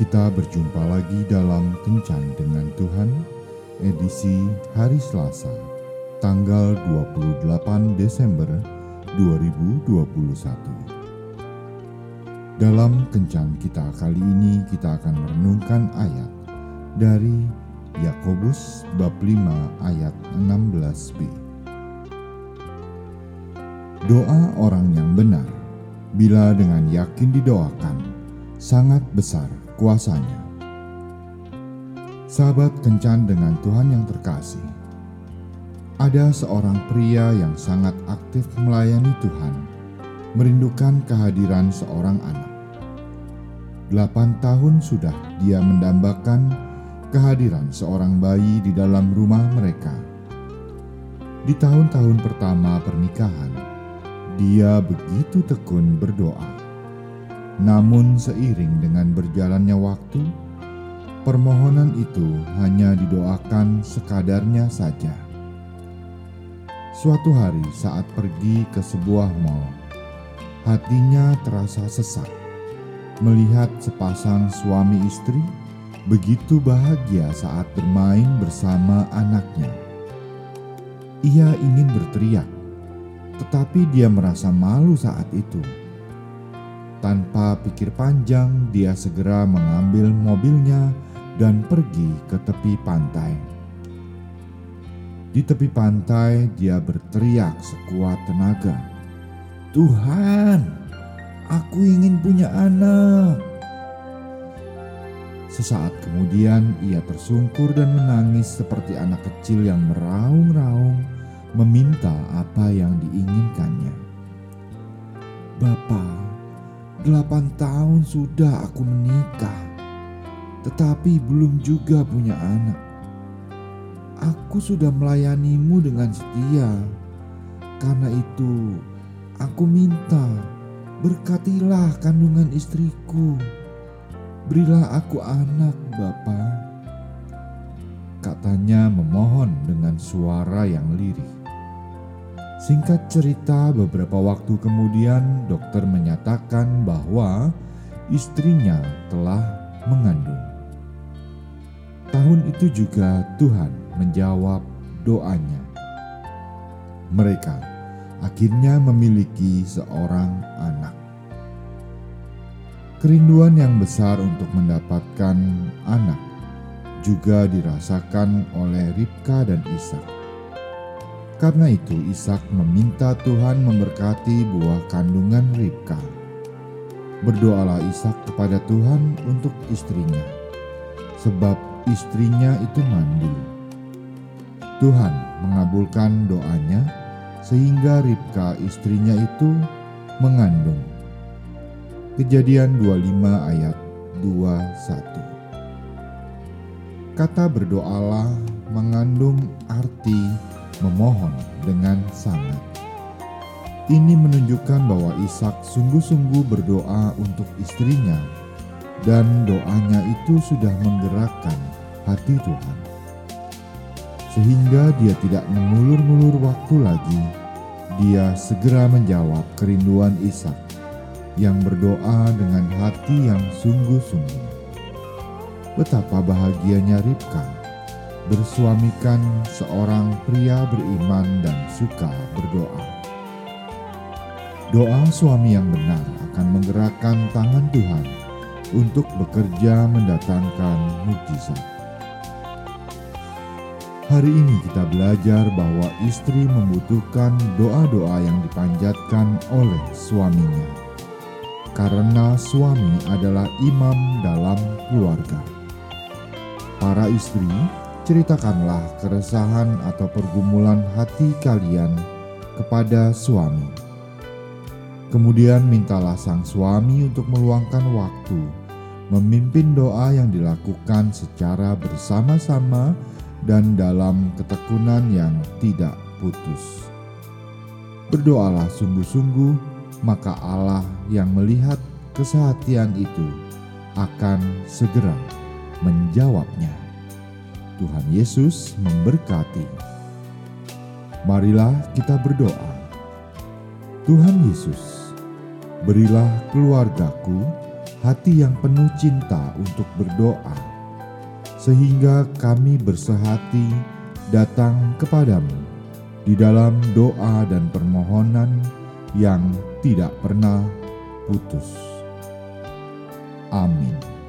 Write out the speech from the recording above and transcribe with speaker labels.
Speaker 1: Kita berjumpa lagi dalam Kencan dengan Tuhan, edisi hari Selasa, tanggal 28 Desember 2021. Dalam Kencan kita kali ini kita akan merenungkan ayat dari Yakobus bab 5 ayat 16b. Doa orang yang benar bila dengan yakin didoakan sangat besar kuasanya. Sahabat kencan dengan Tuhan yang terkasih. Ada seorang pria yang sangat aktif melayani Tuhan, merindukan kehadiran seorang anak. Delapan tahun sudah dia mendambakan kehadiran seorang bayi di dalam rumah mereka. Di tahun-tahun pertama pernikahan, dia begitu tekun berdoa namun seiring dengan berjalannya waktu, permohonan itu hanya didoakan sekadarnya saja. Suatu hari saat pergi ke sebuah mall, hatinya terasa sesak melihat sepasang suami istri begitu bahagia saat bermain bersama anaknya. Ia ingin berteriak, tetapi dia merasa malu saat itu tanpa pikir panjang, dia segera mengambil mobilnya dan pergi ke tepi pantai. Di tepi pantai, dia berteriak sekuat tenaga, "Tuhan, aku ingin punya anak!" Sesaat kemudian, ia tersungkur dan menangis seperti anak kecil yang meraung-raung, meminta apa yang diinginkannya. "Bapak, Delapan tahun sudah aku menikah, tetapi belum juga punya anak. Aku sudah melayanimu dengan setia. Karena itu, aku minta berkatilah kandungan istriku. Berilah aku anak, Bapa. Katanya memohon dengan suara yang lirih. Singkat cerita, beberapa waktu kemudian dokter menyatakan bahwa istrinya telah mengandung. Tahun itu juga Tuhan menjawab doanya. Mereka akhirnya memiliki seorang anak. Kerinduan yang besar untuk mendapatkan anak juga dirasakan oleh Ribka dan Ishak. Karena itu Ishak meminta Tuhan memberkati buah kandungan Ribka. Berdoalah Ishak kepada Tuhan untuk istrinya, sebab istrinya itu mandul. Tuhan mengabulkan doanya sehingga Ribka istrinya itu mengandung. Kejadian 25 ayat 21. Kata berdoalah mengandung arti memohon dengan sangat. Ini menunjukkan bahwa Ishak sungguh-sungguh berdoa untuk istrinya dan doanya itu sudah menggerakkan hati Tuhan. Sehingga dia tidak mengulur-ngulur waktu lagi, dia segera menjawab kerinduan Ishak yang berdoa dengan hati yang sungguh-sungguh. Betapa bahagianya Ribka bersuamikan seorang pria beriman dan suka berdoa. Doa suami yang benar akan menggerakkan tangan Tuhan untuk bekerja mendatangkan mujizat. Hari ini kita belajar bahwa istri membutuhkan doa-doa yang dipanjatkan oleh suaminya. Karena suami adalah imam dalam keluarga. Para istri ceritakanlah keresahan atau pergumulan hati kalian kepada suami. Kemudian mintalah sang suami untuk meluangkan waktu memimpin doa yang dilakukan secara bersama-sama dan dalam ketekunan yang tidak putus. Berdoalah sungguh-sungguh, maka Allah yang melihat kesehatian itu akan segera menjawabnya. Tuhan Yesus memberkati. Marilah kita berdoa. Tuhan Yesus, berilah keluargaku hati yang penuh cinta untuk berdoa, sehingga kami bersehati datang kepadamu di dalam doa dan permohonan yang tidak pernah putus. Amin.